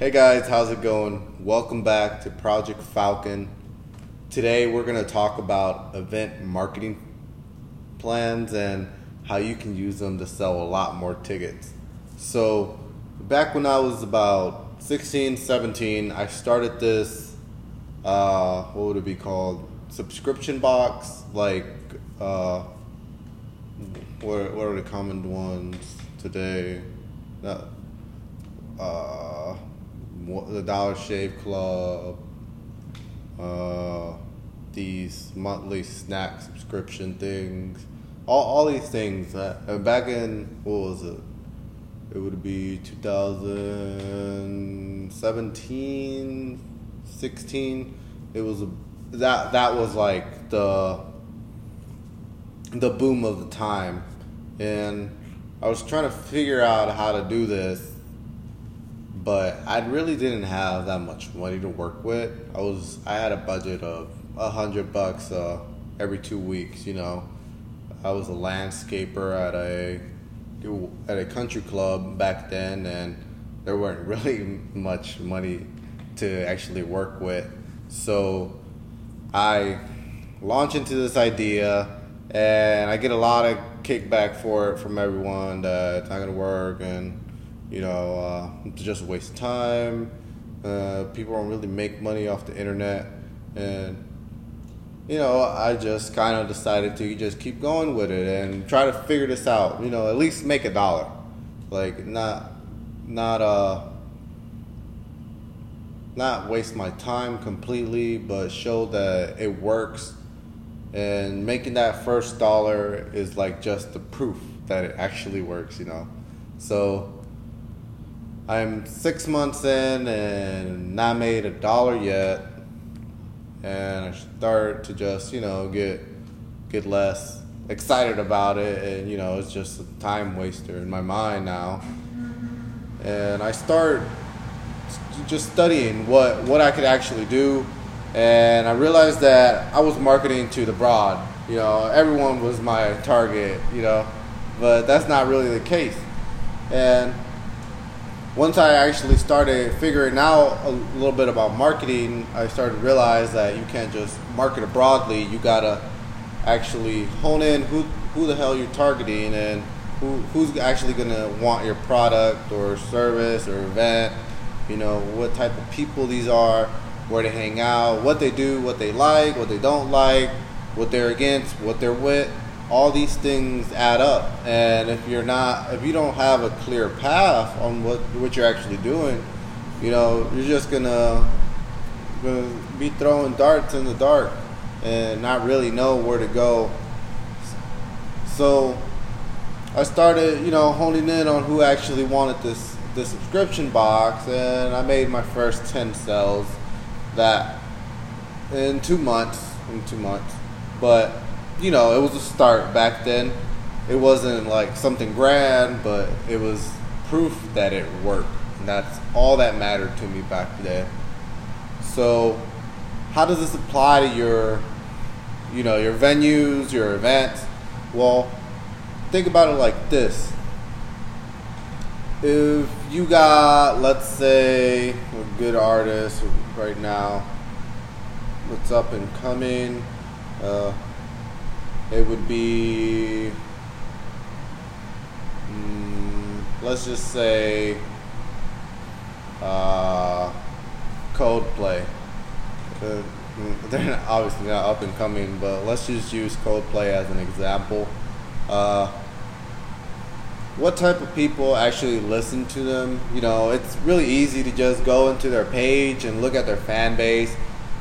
Hey guys, how's it going? Welcome back to Project Falcon. Today we're going to talk about event marketing plans and how you can use them to sell a lot more tickets. So, back when I was about 16, 17, I started this, uh, what would it be called? Subscription box. Like, uh, what, what are the common ones today? Uh, uh, the Dollar Shave Club, uh, these monthly snack subscription things, all, all these things. That, back in, what was it? It would be 2017, 16. It was a, that that was like the the boom of the time, and I was trying to figure out how to do this but I really didn't have that much money to work with. I was I had a budget of a hundred bucks uh, every two weeks. You know, I was a landscaper at a at a country club back then, and there weren't really much money to actually work with. So I launch into this idea, and I get a lot of kickback for it from everyone that it's not gonna work and you know, uh, it's just a waste of time. Uh, people don't really make money off the internet, and you know, I just kind of decided to just keep going with it and try to figure this out. You know, at least make a dollar, like not, not uh, not waste my time completely, but show that it works. And making that first dollar is like just the proof that it actually works. You know, so I'm six months in and not made a dollar yet, and I start to just you know get get less excited about it, and you know it's just a time waster in my mind now. And I start just studying what what I could actually do, and I realized that I was marketing to the broad. You know, everyone was my target. You know, but that's not really the case, and once I actually started figuring out a little bit about marketing, I started to realize that you can't just market broadly. You gotta actually hone in who who the hell you're targeting and who who's actually gonna want your product or service or event. You know what type of people these are, where they hang out, what they do, what they like, what they don't like, what they're against, what they're with all these things add up. And if you're not if you don't have a clear path on what what you're actually doing you know you're just gonna, gonna be throwing darts in the dark and not really know where to go. So i started you know honing in on who actually wanted this the subscription box and i made my first 10 sales that in two months in two months. But you know, it was a start back then. It wasn't like something grand, but it was proof that it worked. And that's all that mattered to me back then. So, how does this apply to your, you know, your venues, your events? Well, think about it like this. If you got, let's say, a good artist right now, what's up and coming, uh, it would be mm, let's just say uh, Coldplay. Uh, they're not, obviously not up and coming, but let's just use Coldplay as an example. Uh, what type of people actually listen to them? You know, it's really easy to just go into their page and look at their fan base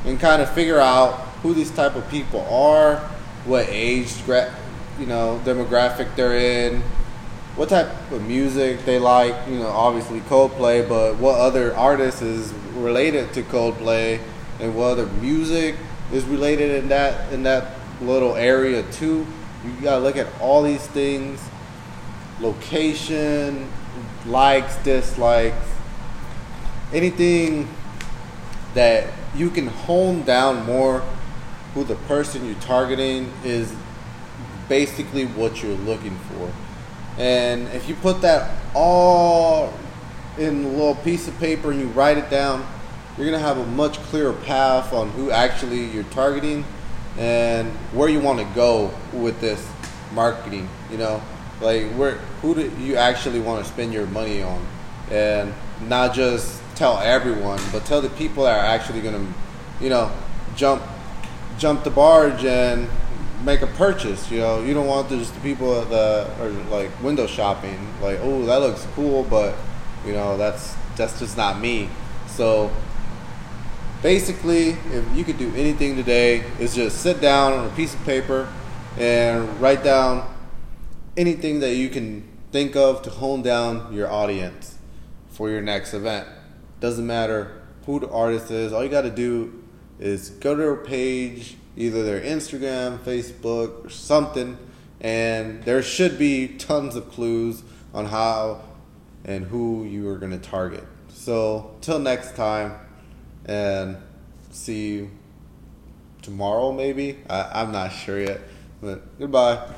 and kind of figure out who these type of people are what age, you know, demographic they're in, what type of music they like. You know, obviously Coldplay, but what other artists is related to Coldplay, and what other music is related in that in that little area too. You gotta look at all these things: location, likes, dislikes, anything that you can hone down more who the person you're targeting is basically what you're looking for. And if you put that all in a little piece of paper and you write it down, you're gonna have a much clearer path on who actually you're targeting and where you want to go with this marketing. You know, like where who do you actually want to spend your money on, and not just tell everyone, but tell the people that are actually gonna, you know, jump jump the barge and make a purchase. You know, you don't want just the people that are like window shopping. Like, oh, that looks cool, but you know, that's that's just not me. So basically, if you could do anything today, is just sit down on a piece of paper and write down anything that you can think of to hone down your audience for your next event. Doesn't matter who the artist is. All you got to do is go to their page, either their Instagram, Facebook, or something, and there should be tons of clues on how and who you are going to target. So, till next time, and see you tomorrow, maybe. I, I'm not sure yet, but goodbye.